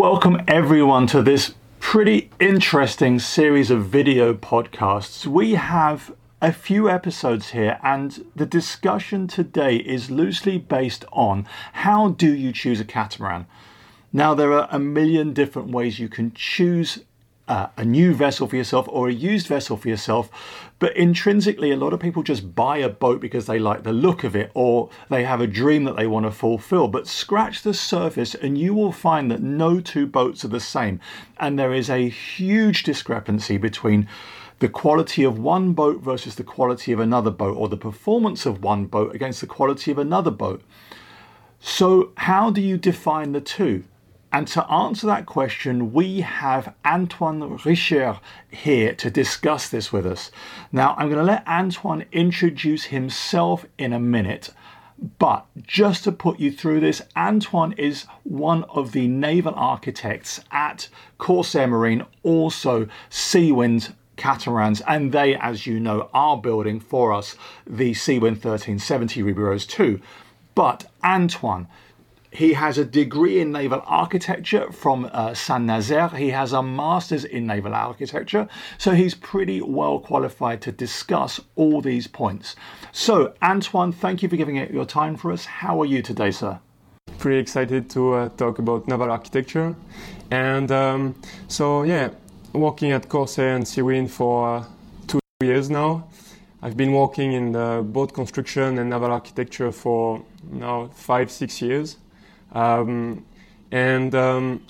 Welcome everyone to this pretty interesting series of video podcasts. We have a few episodes here, and the discussion today is loosely based on how do you choose a catamaran? Now, there are a million different ways you can choose a new vessel for yourself or a used vessel for yourself. But intrinsically, a lot of people just buy a boat because they like the look of it or they have a dream that they want to fulfill. But scratch the surface and you will find that no two boats are the same. And there is a huge discrepancy between the quality of one boat versus the quality of another boat or the performance of one boat against the quality of another boat. So, how do you define the two? And to answer that question, we have Antoine Richer here to discuss this with us. Now, I'm going to let Antoine introduce himself in a minute. But just to put you through this, Antoine is one of the naval architects at Corsair Marine, also Seawind catamarans, and they, as you know, are building for us the Seawind 1370 Ruby Rose 2. But Antoine, he has a degree in naval architecture from uh, Saint Nazaire. He has a master's in naval architecture, so he's pretty well qualified to discuss all these points. So, Antoine, thank you for giving it your time for us. How are you today, sir? Pretty excited to uh, talk about naval architecture. And um, so, yeah, working at Corsair and Seawind for uh, two years now. I've been working in the boat construction and naval architecture for now five, six years. Um, and um,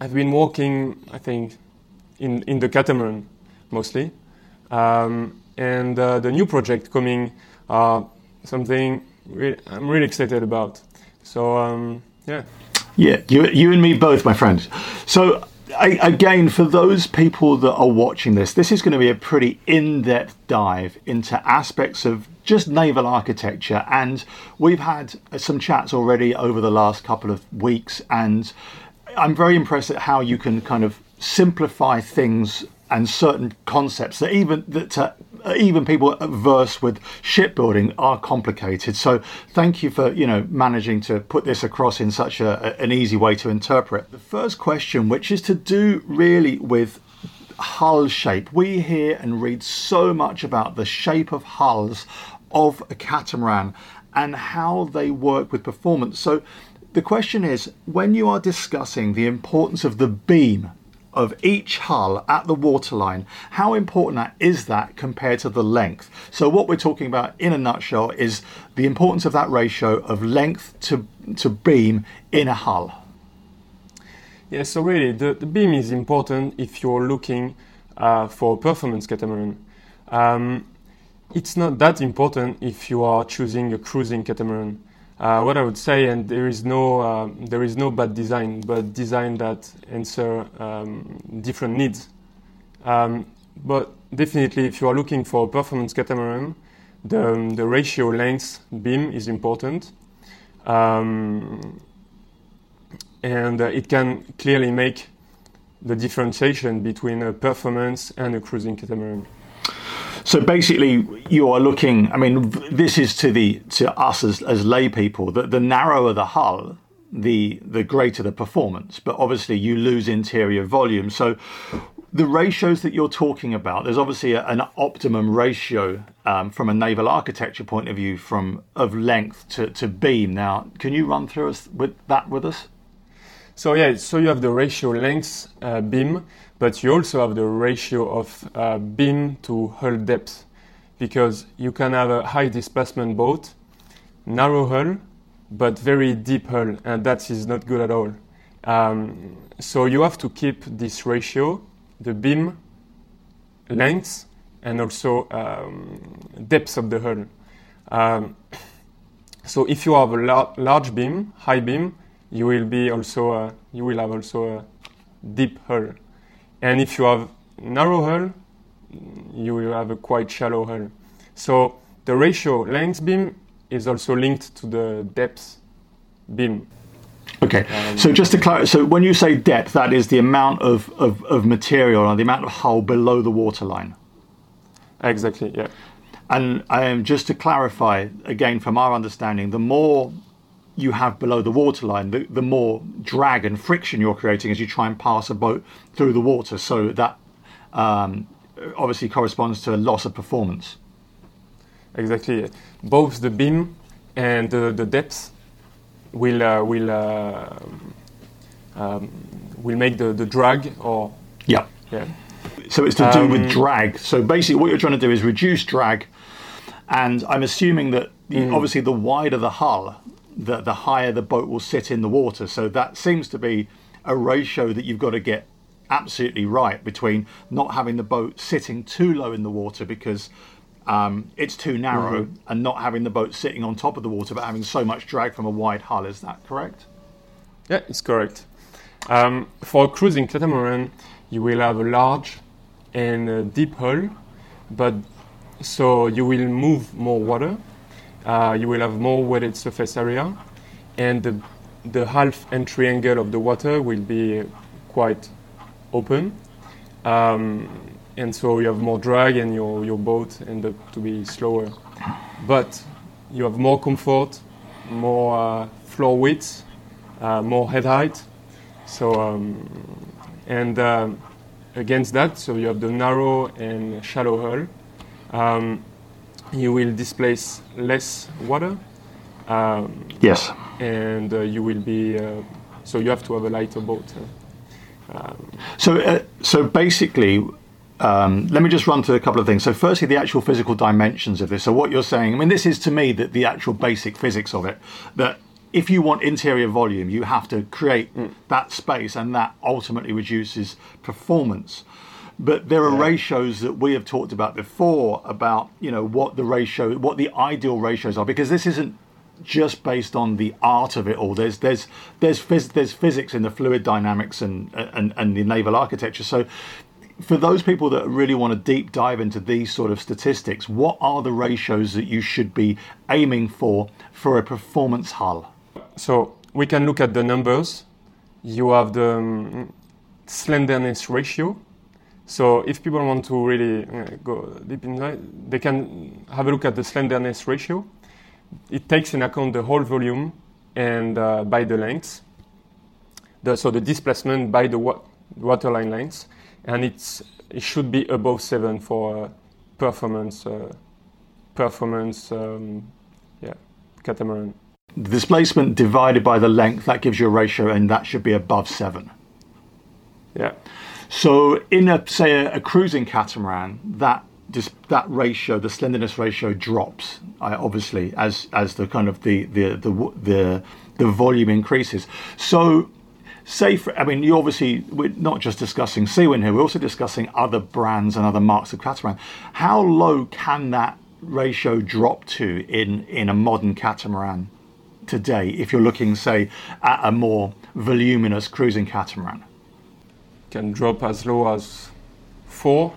I've been working, I think, in, in the catamaran mostly. Um, and uh, the new project coming, uh, something re- I'm really excited about. So, um, yeah. Yeah, you, you and me both, my friend. So, Again, for those people that are watching this, this is going to be a pretty in depth dive into aspects of just naval architecture. And we've had some chats already over the last couple of weeks. And I'm very impressed at how you can kind of simplify things and certain concepts that even that Uh, even people versed with shipbuilding are complicated. So thank you for you know managing to put this across in such a, an easy way to interpret. The first question, which is to do really with hull shape. We hear and read so much about the shape of hulls of a catamaran and how they work with performance. So the question is when you are discussing the importance of the beam of each hull at the waterline, how important is that compared to the length? So what we're talking about in a nutshell is the importance of that ratio of length to, to beam in a hull. Yeah, so really the, the beam is important if you're looking uh, for performance catamaran. Um, it's not that important if you are choosing a cruising catamaran. Uh, what I would say, and there is no uh, there is no bad design, but design that answer um, different needs. Um, but definitely, if you are looking for a performance catamaran, the um, the ratio length beam is important, um, and uh, it can clearly make the differentiation between a performance and a cruising catamaran. So basically, you are looking. I mean, this is to the to us as as lay people. That the narrower the hull, the the greater the performance. But obviously, you lose interior volume. So the ratios that you're talking about, there's obviously a, an optimum ratio um, from a naval architecture point of view, from of length to, to beam. Now, can you run through us with that with us? So yeah, so you have the ratio length uh, beam, but you also have the ratio of uh, beam to hull depth, because you can have a high displacement boat, narrow hull, but very deep hull, and that is not good at all. Um, so you have to keep this ratio, the beam length, and also um, depth of the hull. Um, so if you have a lar- large beam, high beam, you will be also uh, you will have also a deep hull, and if you have narrow hull, you will have a quite shallow hull. So the ratio length beam is also linked to the depth beam. Okay, um, so just to clarify, so when you say depth, that is the amount of, of, of material or the amount of hull below the waterline. Exactly, yeah. And um, just to clarify, again, from our understanding, the more you have below the waterline, the, the more drag and friction you're creating as you try and pass a boat through the water. So that um, obviously corresponds to a loss of performance. Exactly. Both the beam and the, the depth will uh, will uh, um, will make the, the drag or yeah yeah. So it's to do um, with drag. So basically, what you're trying to do is reduce drag, and I'm assuming that mm. obviously the wider the hull, the the higher the boat will sit in the water. So that seems to be a ratio that you've got to get absolutely right between not having the boat sitting too low in the water because um, it's too narrow mm-hmm. and not having the boat sitting on top of the water but having so much drag from a wide hull. Is that correct? Yeah, it's correct. Um, for a cruising catamaran, you will have a large and a deep hull, but so you will move more water. Uh, you will have more wetted surface area, and the, the half entry angle of the water will be quite open. Um, and so you have more drag and your, your boat end up to be slower. But you have more comfort, more uh, floor width, uh, more head height. So, um, and uh, against that, so you have the narrow and shallow hull. Um, you will displace less water. Um, yes. And uh, you will be, uh, so you have to have a lighter boat. Um, so, uh, so basically, um, let me just run through a couple of things. So, firstly, the actual physical dimensions of this. So, what you're saying, I mean, this is to me the, the actual basic physics of it. That if you want interior volume, you have to create mm. that space, and that ultimately reduces performance. But there are yeah. ratios that we have talked about before about you know what the ratio, what the ideal ratios are, because this isn't just based on the art of it all. There's there's there's phys- there's physics in the fluid dynamics and, and and the naval architecture. So for those people that really want to deep dive into these sort of statistics, what are the ratios that you should be aiming for for a performance hull? So we can look at the numbers. You have the um, slenderness ratio. So if people want to really uh, go deep in inside, they can have a look at the slenderness ratio it takes in account the whole volume and uh, by the length. The, so the displacement by the wa- waterline length, and it's it should be above seven for uh, performance uh, performance um, yeah catamaran. The displacement divided by the length that gives you a ratio, and that should be above seven. Yeah. So in a say a, a cruising catamaran, that just that ratio, the slenderness ratio drops, uh, obviously, as as the kind of the the the the, the volume increases. So, say, for, I mean, you obviously we're not just discussing Seawind here; we're also discussing other brands and other marks of catamaran. How low can that ratio drop to in in a modern catamaran today? If you're looking, say, at a more voluminous cruising catamaran, can drop as low as four,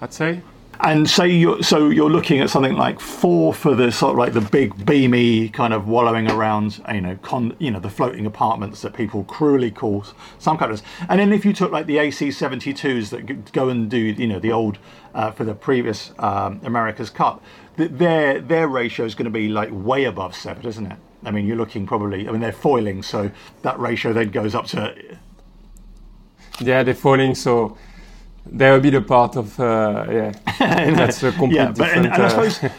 I'd say. And say you're so you're looking at something like four for the sort of like the big beamy kind of wallowing around you know con you know the floating apartments that people cruelly call some kind of and then if you took like the AC 72s that go and do you know the old uh, for the previous um, America's Cup their their ratio is going to be like way above seven isn't it? I mean you're looking probably I mean they're foiling so that ratio then goes up to yeah they're foiling. so they will be the part of uh, yeah. that's a complete yeah, but, different. And, and I uh, suppose,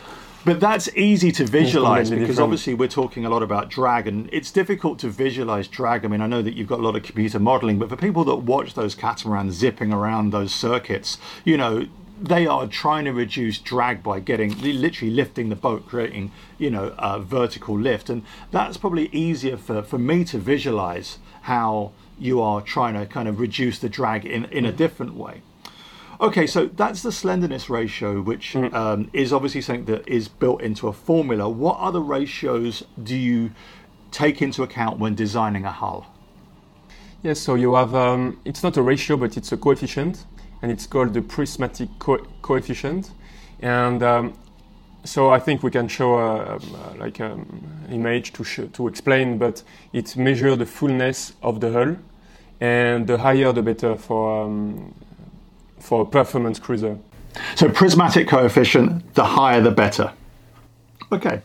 but that's easy to visualize because different. obviously we're talking a lot about drag, and it's difficult to visualize drag. I mean, I know that you've got a lot of computer modeling, but for people that watch those catamarans zipping around those circuits, you know, they are trying to reduce drag by getting literally lifting the boat, creating you know a vertical lift, and that's probably easier for for me to visualize how you are trying to kind of reduce the drag in in a different way. Okay, so that's the slenderness ratio, which mm. um, is obviously something that is built into a formula. What other ratios do you take into account when designing a hull? Yes, so you have, um, it's not a ratio, but it's a coefficient, and it's called the prismatic co- coefficient. And um, so I think we can show a, a, like an um, image to, sh- to explain, but it measures the fullness of the hull, and the higher the better for um, for a performance cruiser. So prismatic coefficient, the higher the better. Okay.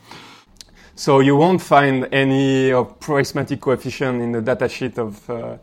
So you won't find any uh, prismatic coefficient in the datasheet of uh,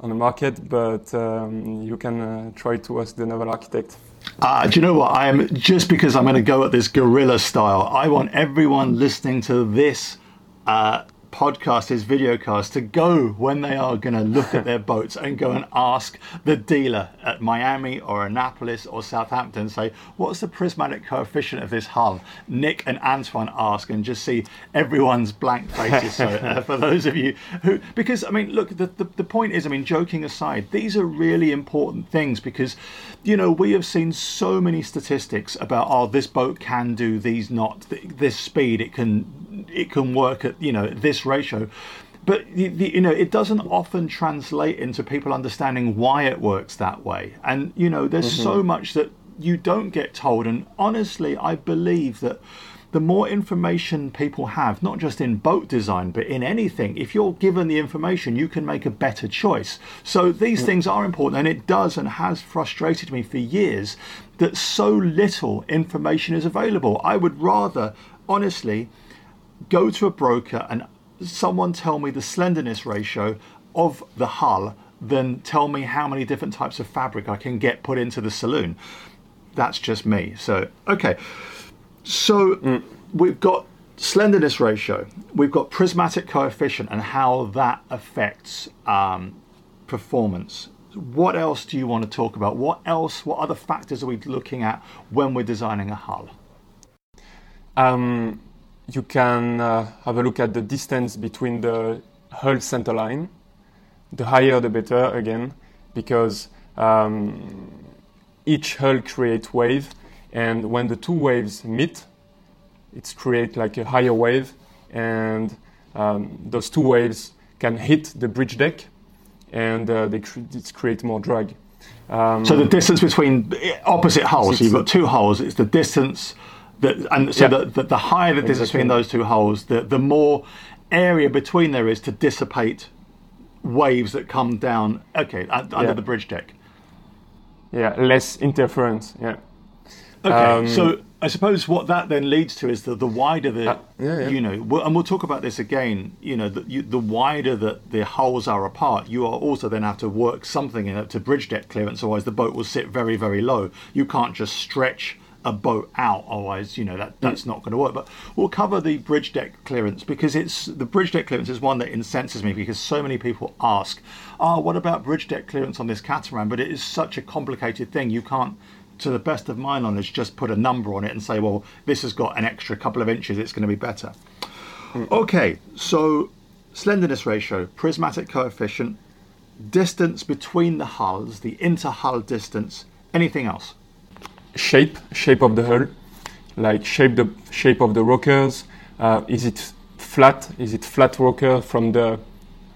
on the market, but um, you can uh, try to ask the naval architect. Uh, do you know what? I am just because I'm going to go at this guerrilla style. I want everyone listening to this uh, podcast, his videocast, to go when they are going to look at their boats and go and ask the dealer at Miami or Annapolis or Southampton, say, what's the prismatic coefficient of this hull? Nick and Antoine ask and just see everyone's blank faces. so uh, for those of you who, because I mean, look, the, the, the point is, I mean, joking aside, these are really important things because, you know, we have seen so many statistics about, oh, this boat can do these not, this speed, it can it can work at you know this ratio. But you know it doesn't often translate into people understanding why it works that way. And you know there's mm-hmm. so much that you don't get told. And honestly i believe that the more information people have not just in boat design but in anything if you're given the information you can make a better choice. So these mm-hmm. things are important and it does and has frustrated me for years that so little information is available. I would rather honestly go to a broker and someone tell me the slenderness ratio of the hull than tell me how many different types of fabric I can get put into the saloon. That's just me. So, okay. So mm. we've got slenderness ratio, we've got prismatic coefficient and how that affects um, performance. What else do you want to talk about? What else, what other factors are we looking at when we're designing a hull? Um, you can uh, have a look at the distance between the hull center line. The higher the better, again, because um, each hull creates wave, and when the two waves meet, it creates like a higher wave, and um, those two waves can hit the bridge deck, and uh, they cre- create more drag. Um, so the distance between opposite hulls, so you've got two hulls. It's the distance that, and so yeah. the, the, the, higher the distance exactly. between those two holes, the, the more area between there is to dissipate waves that come down, okay, under yeah. the bridge deck. Yeah, less interference, yeah. Okay, um, so I suppose what that then leads to is that the wider the, uh, yeah, yeah. you know, and we'll talk about this again. You know, the, you, the wider that the holes are apart, you are also then have to work something in it to bridge deck clearance. Otherwise, the boat will sit very, very low. You can't just stretch a boat out. Otherwise, you know that that's not going to work. But we'll cover the bridge deck clearance because it's the bridge deck clearance is one that incenses me because so many people ask, "Oh, what about bridge deck clearance on this catamaran?" But it is such a complicated thing. You can't, to the best of my knowledge, just put a number on it and say, "Well, this has got an extra couple of inches. It's going to be better." Mm. Okay, so slenderness ratio, prismatic coefficient, distance between the hulls, the inter-hull distance. Anything else? Shape, shape of the hull, like shape the shape of the rockers. Uh, is it flat? Is it flat rocker from the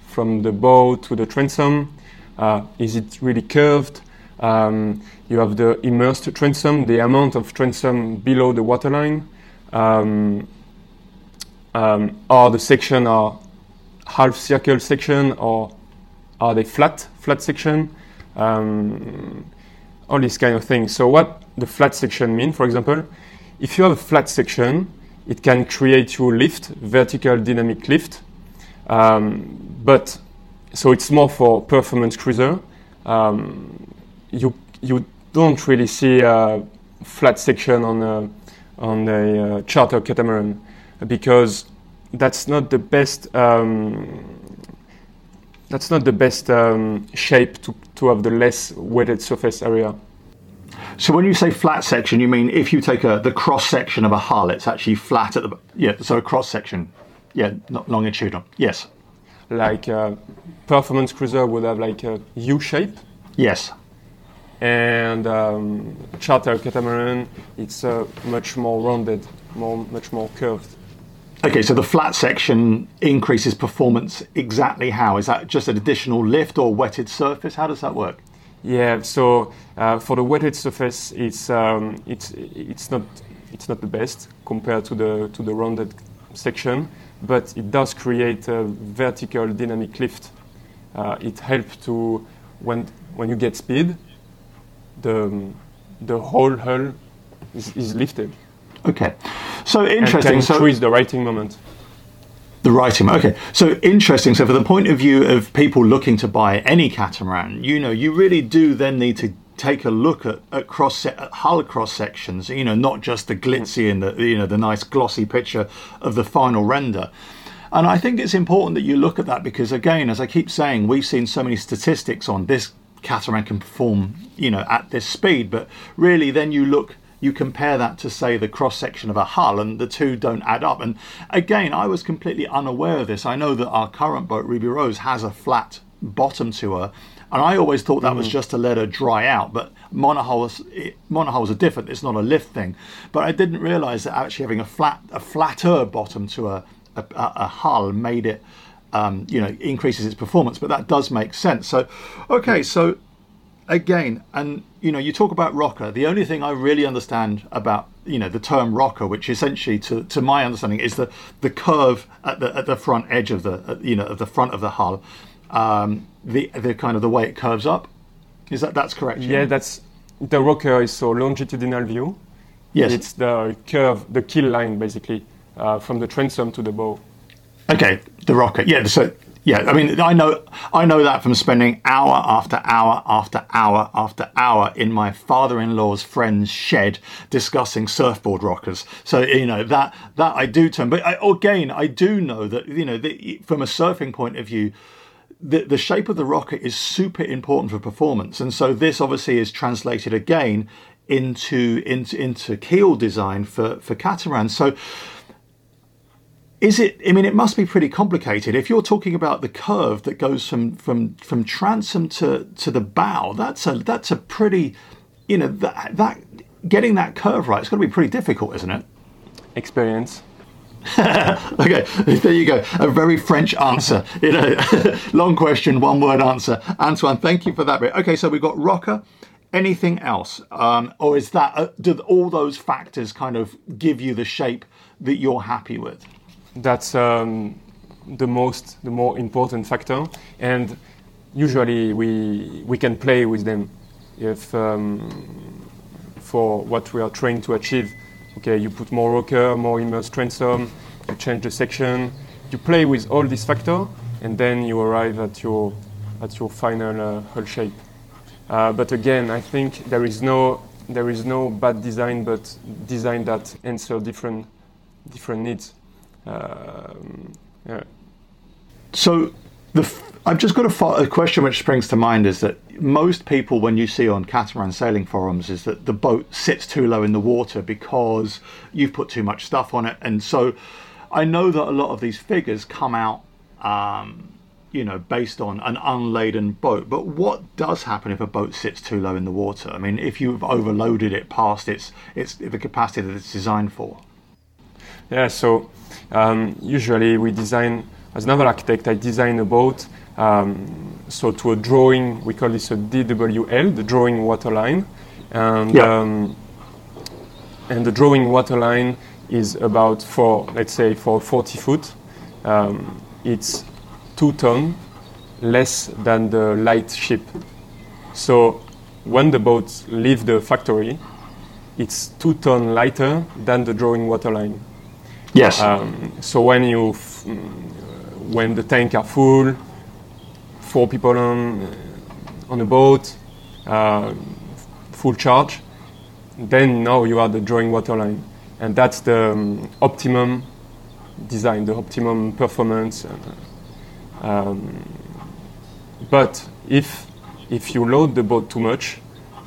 from the bow to the transom? Uh, is it really curved? Um, you have the immersed transom, the amount of transom below the waterline. Um, um, are the section are half circle section or are they flat flat section? Um, all these kind of things. So what the flat section mean, for example, if you have a flat section, it can create you lift, vertical dynamic lift. Um, but so it's more for performance cruiser. Um, you you don't really see a flat section on a on a uh, charter catamaran because that's not the best um, that's not the best um, shape to, to have the less wetted surface area. So when you say flat section, you mean if you take a, the cross section of a hull, it's actually flat at the yeah. So a cross section, yeah, not longitudinal. Yes. Like a performance cruiser would have like a U shape. Yes. And um, charter catamaran, it's uh, much more rounded, more much more curved. Okay, so the flat section increases performance exactly how? Is that just an additional lift or wetted surface? How does that work? Yeah, so uh, for the wetted surface, it's um, it's it's not it's not the best compared to the to the rounded section, but it does create a vertical dynamic lift. Uh, it helps to when when you get speed, the the whole hull is, is lifted. Okay, so interesting. And can so the righting moment. The righting. Okay. So interesting. So for the point of view of people looking to buy any catamaran, you know, you really do then need to take a look at, at cross at hull cross sections. You know, not just the glitzy and the you know the nice glossy picture of the final render. And I think it's important that you look at that because again, as I keep saying, we've seen so many statistics on this catamaran can perform, you know, at this speed, but really then you look you compare that to say the cross section of a hull and the two don't add up. And again i was completely unaware of this. I know that our current boat ruby rose has a flat bottom to her and i always thought that mm. was just to let her dry out but monohulls monohulls are different. It's not a lift thing. But i didn't realize that actually having a flat a flatter bottom to a, a, a hull made it um, you know increases its performance but that does make sense. So okay so again, and you know, you talk about rocker. The only thing I really understand about you know the term rocker, which essentially, to, to my understanding, is the the curve at the at the front edge of the you know of the front of the hull, um, the the kind of the way it curves up. Is that that's correct? Yeah, that's the rocker is so longitudinal view. Yes, it's the curve, the keel line basically uh, from the transom to the bow. Okay, the rocker. Yeah, so yeah, I mean, I know, I know that from spending hour after hour after hour after hour in my father-in-law's friend's shed discussing surfboard rockers. So you know that that I do turn, but I, again, I do know that you know from a surfing point of view. The, the shape of the rocker is super important for performance, and so this obviously is translated again into into into keel design for for catamarans. So is it? I mean, it must be pretty complicated. If you're talking about the curve that goes from from from transom to to the bow, that's a that's a pretty, you know, that that getting that curve right. It's got to be pretty difficult, isn't it? Experience. okay, there you go. A very French answer. you know, long question, one word answer. Antoine, thank you for that bit. Okay, so we've got rocker. Anything else, um, or is that uh, do all those factors kind of give you the shape that you're happy with? That's um, the most, the more important factor. And usually we, we can play with them if um, for what we are trying to achieve. Okay, you put more rocker, more immersed transom, you change the section, you play with all these factors, and then you arrive at your at your final uh, hull shape. Uh, but again, I think there is no there is no bad design, but design that answer different different needs. Um, yeah. So the, I've just got a, a, question which springs to mind is that most people, when you see on catamaran sailing forums, is that the boat sits too low in the water because you've put too much stuff on it, and so I know that a lot of these figures come out, um, you know, based on an unladen boat. But what does happen if a boat sits too low in the water? I mean, if you've overloaded it past its its the capacity that it's designed for. Yeah. So um, usually we design, as naval architect, I design a boat. Um, so to a drawing, we call this a DWL, the drawing waterline. And, yeah. um, and the drawing waterline is about for, let's say, for 40 foot. Um, it's two ton less than the light ship. So when the boats leave the factory, it's two ton lighter than the drawing waterline. Yes. Um, so when you mm, when the tank are full, four people on uh, on a boat, uh, full charge, then now you are the drawing water line, and that's the um, optimum design, the optimum performance. Um, but if if you load the boat too much,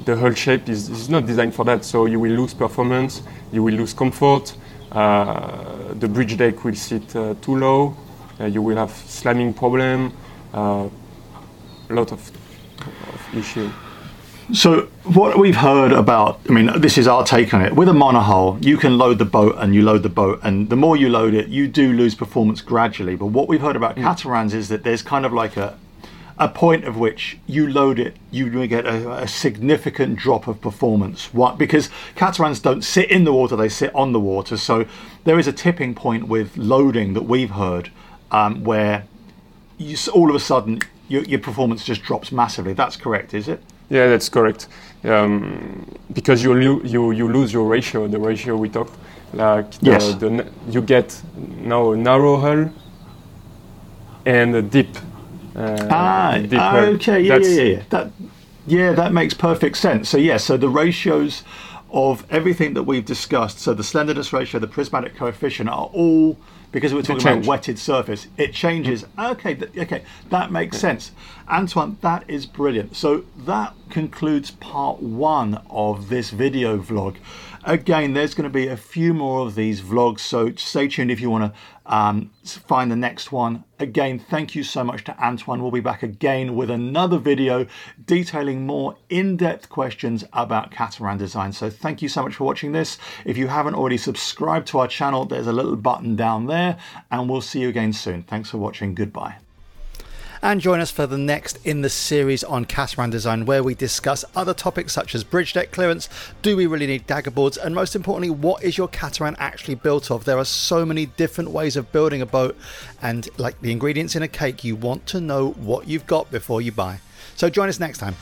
the hull shape is, is not designed for that. So you will lose performance, you will lose comfort, uh, the bridge deck will sit uh, too low. Uh, you will have slamming problem. a lot of, of issue. So what we've heard about, I mean, this is our take on it. With a monohull, you can load the boat and you load the boat, and the more you load it, you do lose performance gradually. But what we've heard about mm. catamarans is that there's kind of like a a point of which you load it, you get a, a, significant drop of performance. What? Because catamarans don't sit in the water; they sit on the water. So there is a tipping point with loading that we've heard, um, where you, all of a sudden your, your, performance just drops massively. That's correct, is it? Yeah, that's correct. Um, because you, lo- you you lose your ratio, the ratio we talked. Like the, yes. the, you get now a narrow hull and a dip. Uh, ah, okay, yeah, yeah, yeah, yeah. That, yeah, that makes perfect sense. So, yes, yeah, so the ratios of everything that we've discussed, so the slenderness ratio, the prismatic coefficient, are all because we're talking about wetted surface. It changes. Okay, th- okay, that makes yeah. sense. Antoine, that is brilliant. So that concludes part one of this video vlog. Again, there's going to be a few more of these vlogs, so stay tuned if you want to um, find the next one. Again, thank you so much to Antoine. We'll be back again with another video detailing more in-depth questions about catamaran design. So thank you so much for watching this. If you haven't already subscribed to our channel, there's a little button down there, and we'll see you again soon. Thanks for watching. Goodbye and join us for the next in the series on catamaran design, where we discuss other topics such as bridge deck clearance, do we really need dagger boards, and most importantly, what is your catamaran actually built of? There are so many different ways of building a boat, and like the ingredients in a cake, you want to know what you've got before you buy. So join us next time.